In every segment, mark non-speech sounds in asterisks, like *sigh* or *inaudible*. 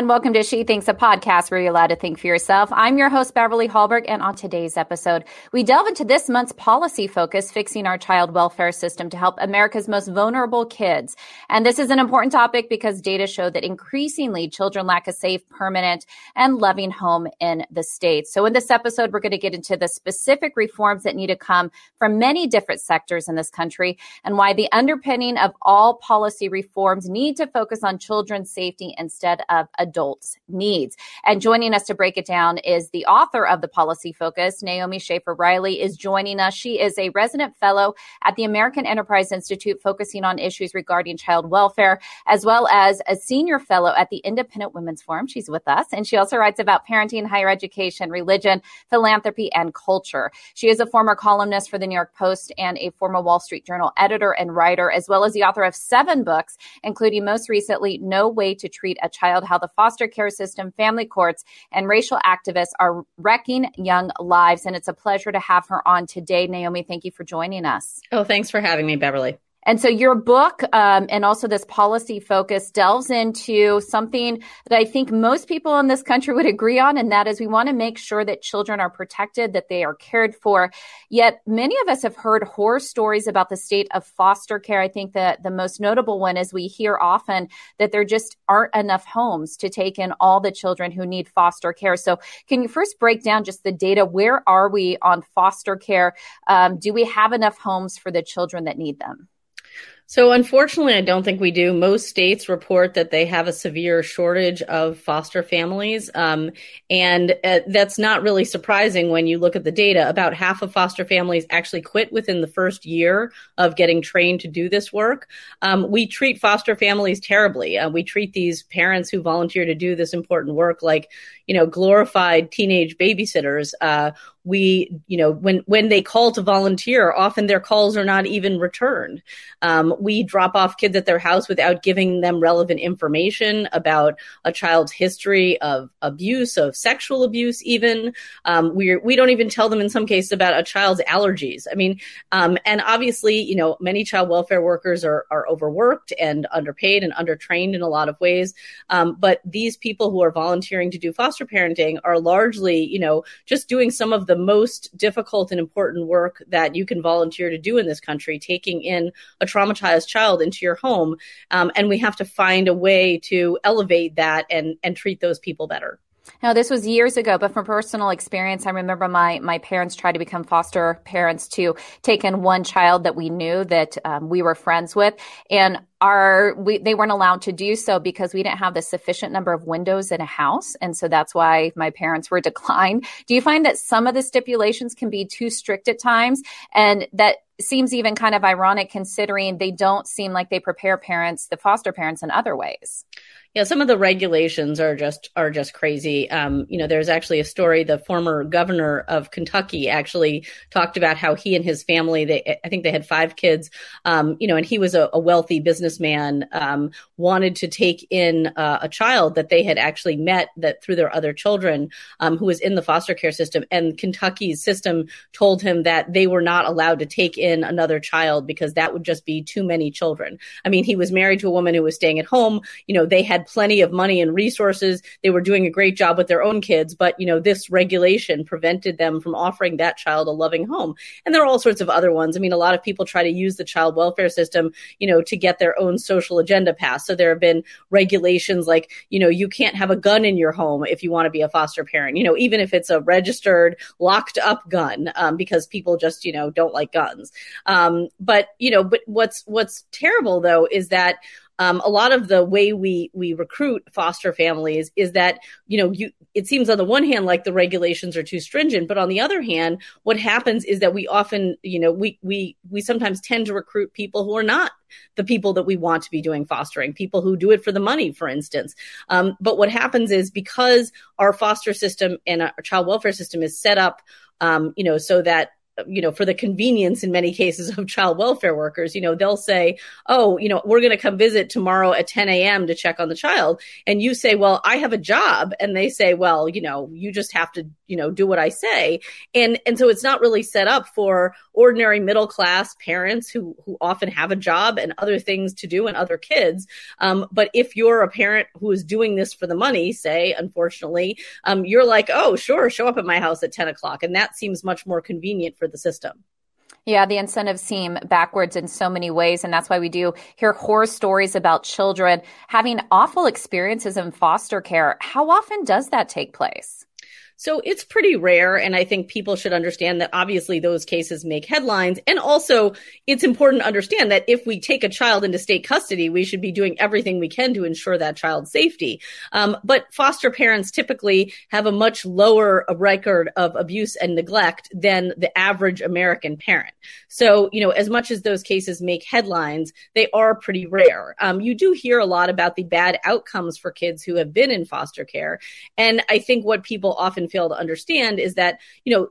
And welcome to She Thinks, a podcast where you're allowed to think for yourself. I'm your host, Beverly Hallberg, and on today's episode, we delve into this month's policy focus, fixing our child welfare system to help America's most vulnerable kids. And this is an important topic because data show that increasingly children lack a safe, permanent, and loving home in the States. So in this episode, we're going to get into the specific reforms that need to come from many different sectors in this country and why the underpinning of all policy reforms need to focus on children's safety instead of adults' needs. And joining us to break it down is the author of the policy focus, Naomi Schaefer Riley, is joining us. She is a resident fellow at the American Enterprise Institute, focusing on issues regarding child welfare, as well as a senior fellow at the Independent Women's Forum. She's with us, and she also writes about parenting, higher education, religion, philanthropy, and culture. She is a former columnist for the New York Post and a former Wall Street Journal editor and writer, as well as the author of seven books, including most recently, No Way to Treat a Child How the foster care system, family courts, and racial activists are wrecking young lives. And it's a pleasure to have her on today. Naomi, thank you for joining us. Oh, thanks for having me, Beverly. And so your book um, and also this policy focus delves into something that I think most people in this country would agree on, and that is we want to make sure that children are protected, that they are cared for. Yet many of us have heard horror stories about the state of foster care. I think that the most notable one is we hear often that there just aren't enough homes to take in all the children who need foster care. So can you first break down just the data? Where are we on foster care? Um, do we have enough homes for the children that need them? So, unfortunately, I don't think we do. Most states report that they have a severe shortage of foster families. Um, and uh, that's not really surprising when you look at the data. About half of foster families actually quit within the first year of getting trained to do this work. Um, we treat foster families terribly. Uh, we treat these parents who volunteer to do this important work like, you know, glorified teenage babysitters. Uh, we you know when when they call to volunteer often their calls are not even returned um, we drop off kids at their house without giving them relevant information about a child's history of abuse of sexual abuse even. Um, we we don't even tell them in some cases about a child's allergies. I mean um, and obviously you know many child welfare workers are are overworked and underpaid and undertrained in a lot of ways. Um, but these people who are volunteering to do foster parenting are largely you know just doing some of the most difficult and important work that you can volunteer to do in this country, taking in a traumatized child into your home. Um, and we have to find a way to elevate that and, and treat those people better. Now, this was years ago, but from personal experience, I remember my my parents tried to become foster parents to take in one child that we knew that um, we were friends with, and our we they weren't allowed to do so because we didn't have the sufficient number of windows in a house, and so that's why my parents were *laughs* declined. Do you find that some of the stipulations can be too strict at times, and that seems even kind of ironic considering they don't seem like they prepare parents, the foster parents, in other ways? Yeah, some of the regulations are just are just crazy. Um, you know, there's actually a story. The former governor of Kentucky actually talked about how he and his family. They, I think they had five kids. Um, you know, and he was a, a wealthy businessman. Um, wanted to take in uh, a child that they had actually met that through their other children, um, who was in the foster care system. And Kentucky's system told him that they were not allowed to take in another child because that would just be too many children. I mean, he was married to a woman who was staying at home. You know, they had plenty of money and resources. They were doing a great job with their own kids, but you know, this regulation prevented them from offering that child a loving home. And there are all sorts of other ones. I mean, a lot of people try to use the child welfare system, you know, to get their own social agenda passed. So there have been regulations like, you know, you can't have a gun in your home if you want to be a foster parent, you know, even if it's a registered locked up gun, um, because people just, you know, don't like guns. Um, but, you know, but what's, what's terrible though is that um, a lot of the way we we recruit foster families is that you know you it seems on the one hand like the regulations are too stringent but on the other hand what happens is that we often you know we we we sometimes tend to recruit people who are not the people that we want to be doing fostering, people who do it for the money, for instance. Um, but what happens is because our foster system and our child welfare system is set up, um, you know, so that you know, for the convenience in many cases of child welfare workers, you know, they'll say, oh, you know, we're going to come visit tomorrow at 10 a.m. to check on the child. And you say, well, I have a job. And they say, well, you know, you just have to, you know do what I say, and and so it's not really set up for ordinary middle class parents who who often have a job and other things to do and other kids. Um, but if you're a parent who is doing this for the money, say, unfortunately, um, you're like, oh, sure, show up at my house at ten o'clock, and that seems much more convenient for the system. Yeah, the incentives seem backwards in so many ways. And that's why we do hear horror stories about children having awful experiences in foster care. How often does that take place? So it's pretty rare. And I think people should understand that obviously those cases make headlines. And also, it's important to understand that if we take a child into state custody, we should be doing everything we can to ensure that child's safety. Um, but foster parents typically have a much lower record of abuse and neglect than the average American parent. So, you know, as much as those cases make headlines, they are pretty rare. Um, you do hear a lot about the bad outcomes for kids who have been in foster care. And I think what people often fail to understand is that, you know,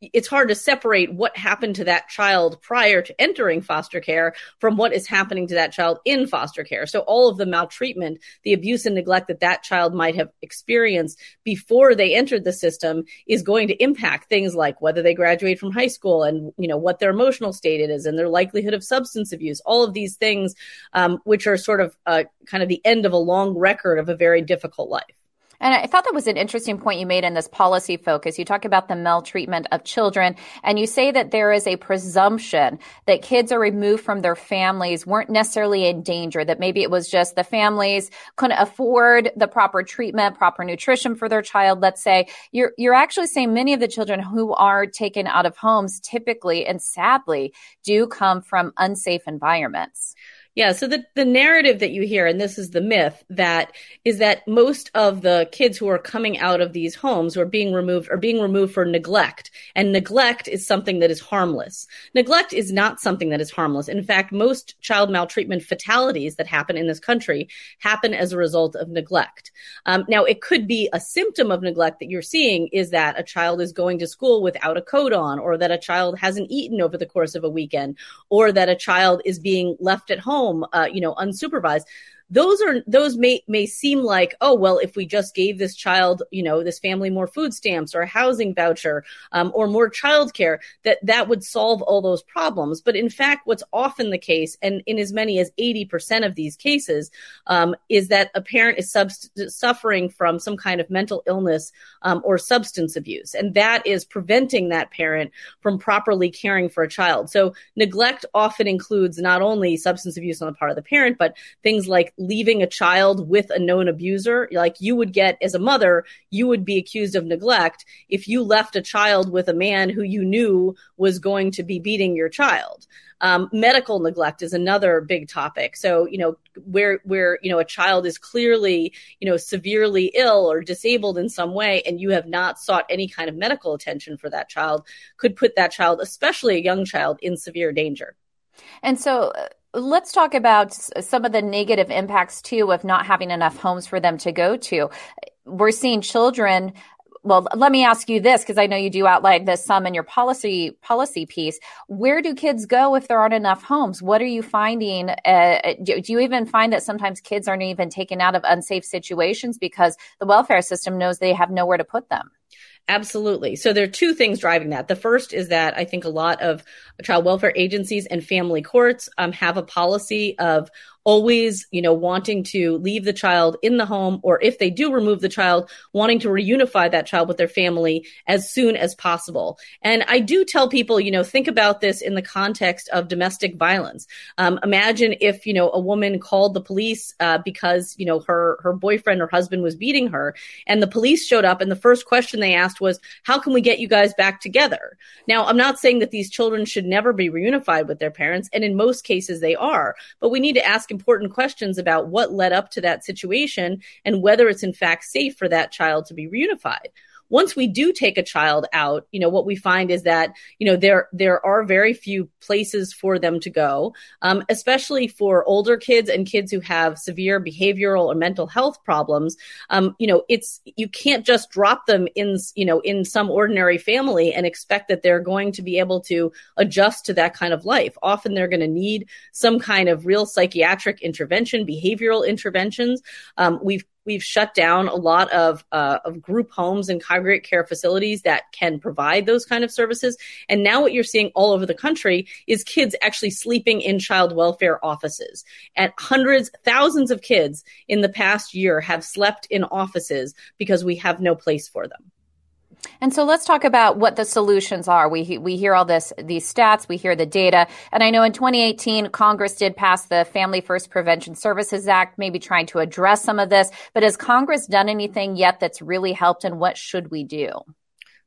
it's hard to separate what happened to that child prior to entering foster care from what is happening to that child in foster care. So all of the maltreatment, the abuse and neglect that that child might have experienced before they entered the system is going to impact things like whether they graduate from high school and, you know, what their emotional state is and their likelihood of substance abuse, all of these things, um, which are sort of uh, kind of the end of a long record of a very difficult life. And I thought that was an interesting point you made in this policy focus. You talk about the maltreatment of children, and you say that there is a presumption that kids are removed from their families weren't necessarily in danger, that maybe it was just the families couldn't afford the proper treatment, proper nutrition for their child. Let's say you're, you're actually saying many of the children who are taken out of homes typically and sadly do come from unsafe environments. Yeah. So the, the narrative that you hear, and this is the myth, that is that most of the kids who are coming out of these homes or being removed are being removed for neglect. And neglect is something that is harmless. Neglect is not something that is harmless. In fact, most child maltreatment fatalities that happen in this country happen as a result of neglect. Um, now, it could be a symptom of neglect that you're seeing is that a child is going to school without a coat on, or that a child hasn't eaten over the course of a weekend, or that a child is being left at home home, uh, you know, unsupervised those are those may may seem like oh well if we just gave this child you know this family more food stamps or a housing voucher um, or more childcare that that would solve all those problems. But in fact what's often the case and in as many as 80% of these cases um, is that a parent is sub- suffering from some kind of mental illness um, or substance abuse. And that is preventing that parent from properly caring for a child. So neglect often includes not only substance abuse on the part of the parent but things like leaving a child with a known abuser. Like you would get as a mother, you would be accused of neglect if you left a child with a man who you knew was going to be beating your child. Um, medical neglect is another big topic. So, you know, where, where, you know, a child is clearly, you know, severely ill or disabled in some way, and you have not sought any kind of medical attention for that child could put that child, especially a young child, in severe danger. And so, Let's talk about some of the negative impacts too of not having enough homes for them to go to. We're seeing children well, let me ask you this because I know you do outline this some in your policy policy piece. Where do kids go if there aren't enough homes? What are you finding? Uh, do, do, you even find that sometimes kids aren't even taken out of unsafe situations because the welfare system knows they have nowhere to put them? Absolutely. So there are two things driving that. The first is that I think a lot of child welfare agencies and family courts um, have a policy of always, you know, wanting to leave the child in the home, or if they do remove the child, wanting to reunify that child with their family as soon as possible. And I do tell people, you know, think about this in the context of domestic violence. Um, imagine if, you know, a woman called the police uh, because, you know, her her boyfriend or husband was beating her, and the police showed up, and the first question they asked was, "How can we get you guys back together?" Now, I'm not saying that these children should never be reunified with their parents, and in most cases they are, but we need to ask important questions about what led up to that situation and whether it's in fact safe for that child to be reunified once we do take a child out, you know, what we find is that, you know, there, there are very few places for them to go, um, especially for older kids and kids who have severe behavioral or mental health problems. Um, you know, it's, you can't just drop them in, you know, in some ordinary family and expect that they're going to be able to adjust to that kind of life. Often they're going to need some kind of real psychiatric intervention, behavioral interventions. Um, we've we've shut down a lot of uh, of group homes and congregate care facilities that can provide those kind of services. And now what you're seeing all over the country is kids actually sleeping in child welfare offices. And hundreds, thousands of kids in the past year have slept in offices because we have no place for them. And so let's talk about what the solutions are. We we hear all this these stats, we hear the data, and I know in 2018 Congress did pass the Family First Prevention Services Act, maybe trying to address some of this. But has Congress done anything yet that's really helped, and what should we do?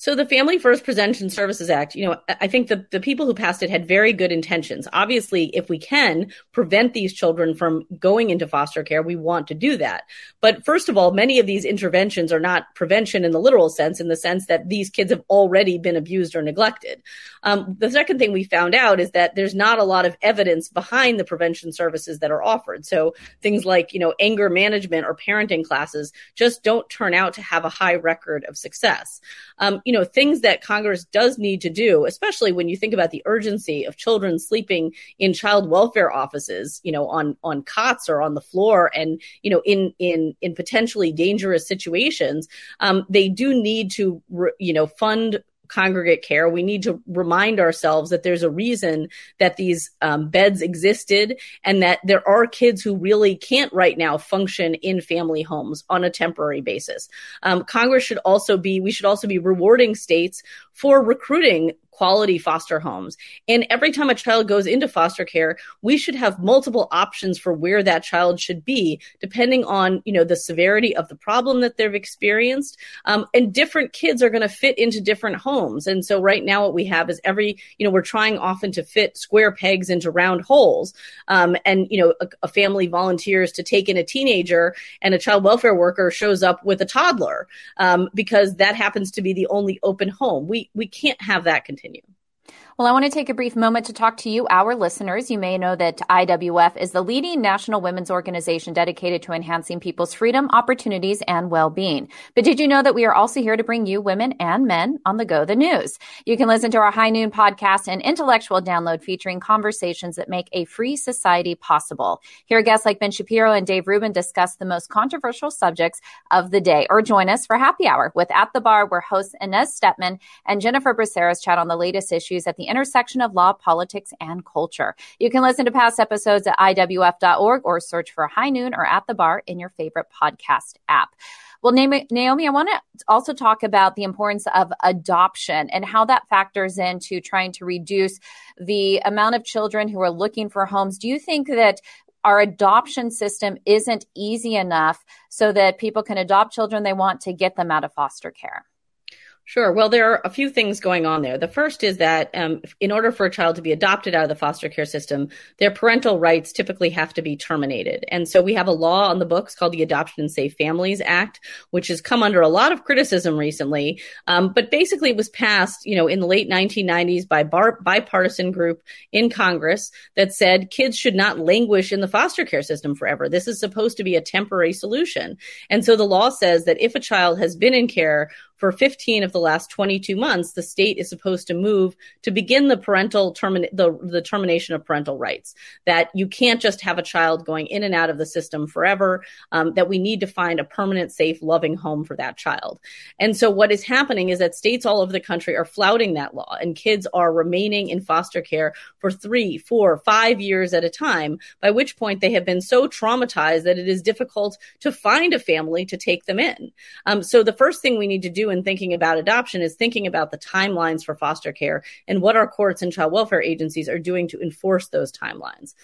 So the Family First Prevention Services Act, you know, I think the, the people who passed it had very good intentions. Obviously, if we can prevent these children from going into foster care, we want to do that. But first of all, many of these interventions are not prevention in the literal sense, in the sense that these kids have already been abused or neglected. Um, the second thing we found out is that there's not a lot of evidence behind the prevention services that are offered. So things like, you know, anger management or parenting classes just don't turn out to have a high record of success. Um, you know, things that Congress does need to do, especially when you think about the urgency of children sleeping in child welfare offices, you know, on, on cots or on the floor and, you know, in, in, in potentially dangerous situations. Um, they do need to, you know, fund congregate care, we need to remind ourselves that there's a reason that these um, beds existed and that there are kids who really can't right now function in family homes on a temporary basis. Um, Congress should also be, we should also be rewarding states for recruiting quality foster homes. And every time a child goes into foster care, we should have multiple options for where that child should be, depending on, you know, the severity of the problem that they've experienced. Um, and different kids are going to fit into different homes. And so right now what we have is every, you know, we're trying often to fit square pegs into round holes. Um, and, you know, a, a family volunteers to take in a teenager and a child welfare worker shows up with a toddler um, because that happens to be the only open home. We, we can't have that continue continue. Well, I want to take a brief moment to talk to you, our listeners. You may know that IWF is the leading national women's organization dedicated to enhancing people's freedom, opportunities, and well-being. But did you know that we are also here to bring you women and men on the go the news? You can listen to our High Noon podcast and intellectual download featuring conversations that make a free society possible. Hear guests like Ben Shapiro and Dave Rubin discuss the most controversial subjects of the day, or join us for happy hour with At the Bar, where hosts Inez Stepman and Jennifer Braceras chat on the latest issues at the intersection of law, politics, and culture. You can listen to past episodes at IWF.org or search for High Noon or At the Bar in your favorite podcast app. Well, Naomi, I want to also talk about the importance of adoption and how that factors into trying to reduce the amount of children who are looking for homes. Do you think that our adoption system isn't easy enough so that people can adopt children they want to get them out of foster care? Sure. Well, there are a few things going on there. The first is that um, in order for a child to be adopted out of the foster care system, their parental rights typically have to be terminated. And so we have a law on the books called the Adoption and Safe Families Act, which has come under a lot of criticism recently. Um, but basically, it was passed, you know, in the late 1990s by bar- bipartisan group in Congress that said kids should not languish in the foster care system forever. This is supposed to be a temporary solution. And so the law says that if a child has been in care for 15 of the last 22 months, the state is supposed to move to begin the parental termin- the, the termination of parental rights. That you can't just have a child going in and out of the system forever. Um, that we need to find a permanent, safe, loving home for that child. And so what is happening is that states all over the country are flouting that law, and kids are remaining in foster care for three, four, five years at a time. By which point they have been so traumatized that it is difficult to find a family to take them in. um, so the first thing we need to do in thinking about adoption is thinking about the timelines for foster care and what our courts and child welfare agencies are doing to enforce those timelines.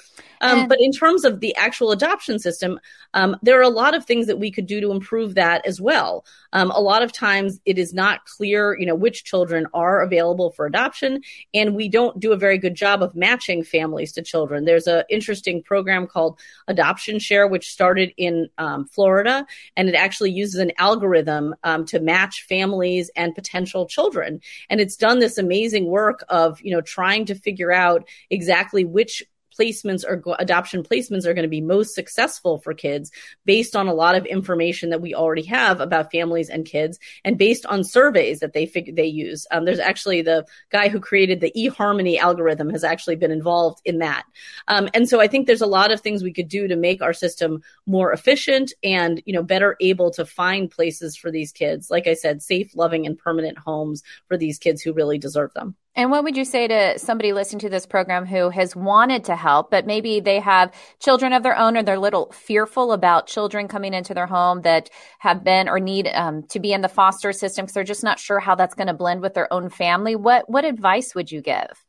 Um, and- but in terms of the actual adoption system, um, there are a lot of things that we could do to improve that as well. Um, a lot of times it is not clear, you know, which children are available for adoption, and we don't do a very good job of matching families to children. There's an interesting program called Adoption Share, which started in um, Florida, and it actually uses an algorithm um, to match families families and potential children. And it's done this amazing work of, you know, trying to figure out exactly which placements or adoption placements are going to be most successful for kids based on a lot of information that we already have about families and kids and based on surveys that they fig- they use. Um, there's actually the guy who created the eHarmony algorithm has actually been involved in that. Um, and so I think there's a lot of things we could do to make our system more efficient and, you know, better able to find places for these kids. Like I said, safe, loving, and permanent homes for these kids who really deserve them. And what would you say to somebody listening to this program who has wanted to help, but maybe they have children of their own or they're a little fearful about children coming into their home that have been or need um, to be in the foster system because they're just not sure how that's going to blend with their own family? What what advice would you give?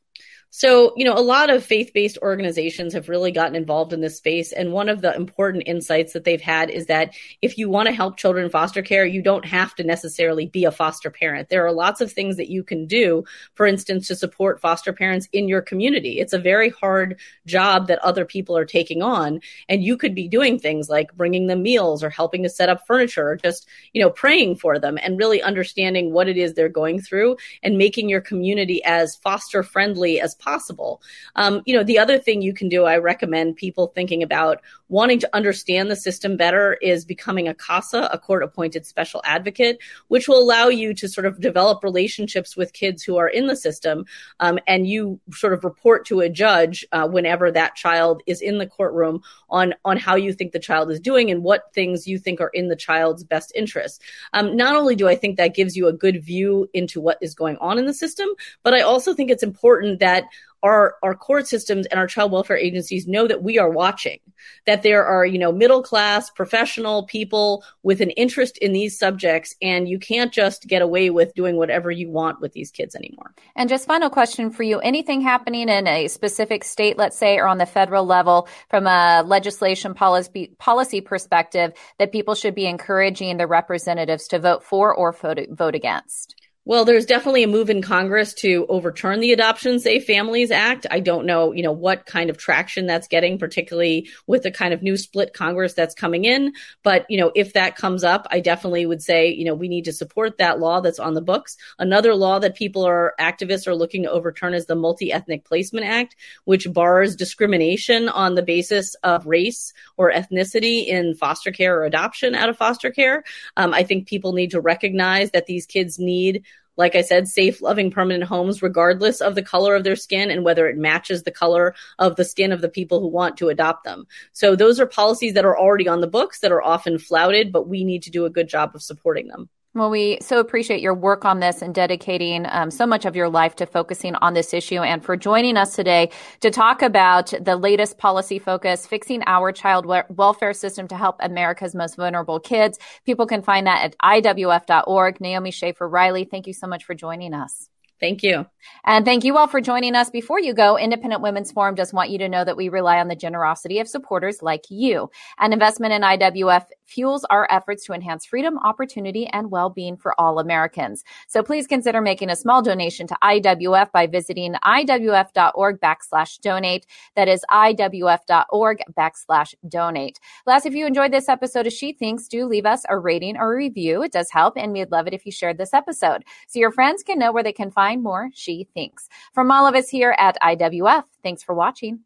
So, you know, a lot of faith based organizations have really gotten involved in this space. And one of the important insights that they've had is that if you want to help children in foster care, you don't have to necessarily be a foster parent. There are lots of things that you can do, for instance, to support foster parents in your community. It's a very hard job that other people are taking on. And you could be doing things like bringing them meals or helping to set up furniture or just, you know, praying for them and really understanding what it is they're going through and making your community as foster friendly as possible. Um, you know, the other thing you can do, I recommend people thinking about wanting to understand the system better is becoming a CASA, a court appointed special advocate, which will allow you to sort of develop relationships with kids who are in the system. Um, and you sort of report to a judge uh, whenever that child is in the courtroom on, on how you think the child is doing and what things you think are in the child's best interest. Um, not only do I think that gives you a good view into what is going on in the system, but I also think it's important that our our court systems and our child welfare agencies know that we are watching that there are you know middle class professional people with an interest in these subjects and you can't just get away with doing whatever you want with these kids anymore. And just final question for you. Anything happening in a specific state let's say or on the federal level from a legislation policy policy perspective that people should be encouraging the representatives to vote for or vote, vote against well, there's definitely a move in Congress to overturn the Adoption Safe Families Act. I don't know, you know, what kind of traction that's getting, particularly with the kind of new split Congress that's coming in. But, you know, if that comes up, I definitely would say, you know, we need to support that law that's on the books. Another law that people are activists are looking to overturn is the Multi-Ethnic Placement Act, which bars discrimination on the basis of race or ethnicity in foster care or adoption out of foster care. Um, I think people need to recognize that these kids need like I said, safe, loving, permanent homes, regardless of the color of their skin and whether it matches the color of the skin of the people who want to adopt them. So those are policies that are already on the books that are often flouted, but we need to do a good job of supporting them. Well, we so appreciate your work on this and dedicating um, so much of your life to focusing on this issue and for joining us today to talk about the latest policy focus, fixing our child welfare system to help America's most vulnerable kids. People can find that at IWF.org. Naomi Schaefer Riley, thank you so much for joining us. Thank you. And thank you all for joining us. Before you go, Independent Women's Forum just want you to know that we rely on the generosity of supporters like you. An investment in IWF fuels our efforts to enhance freedom, opportunity, and well-being for all Americans. So please consider making a small donation to IWF by visiting IWF.org backslash donate. That is IWF.org backslash donate. Last, if you enjoyed this episode of She Thinks, do leave us a rating or a review. It does help, and we'd love it if you shared this episode so your friends can know where they can find more She Thinks. From all of us here at IWF, thanks for watching.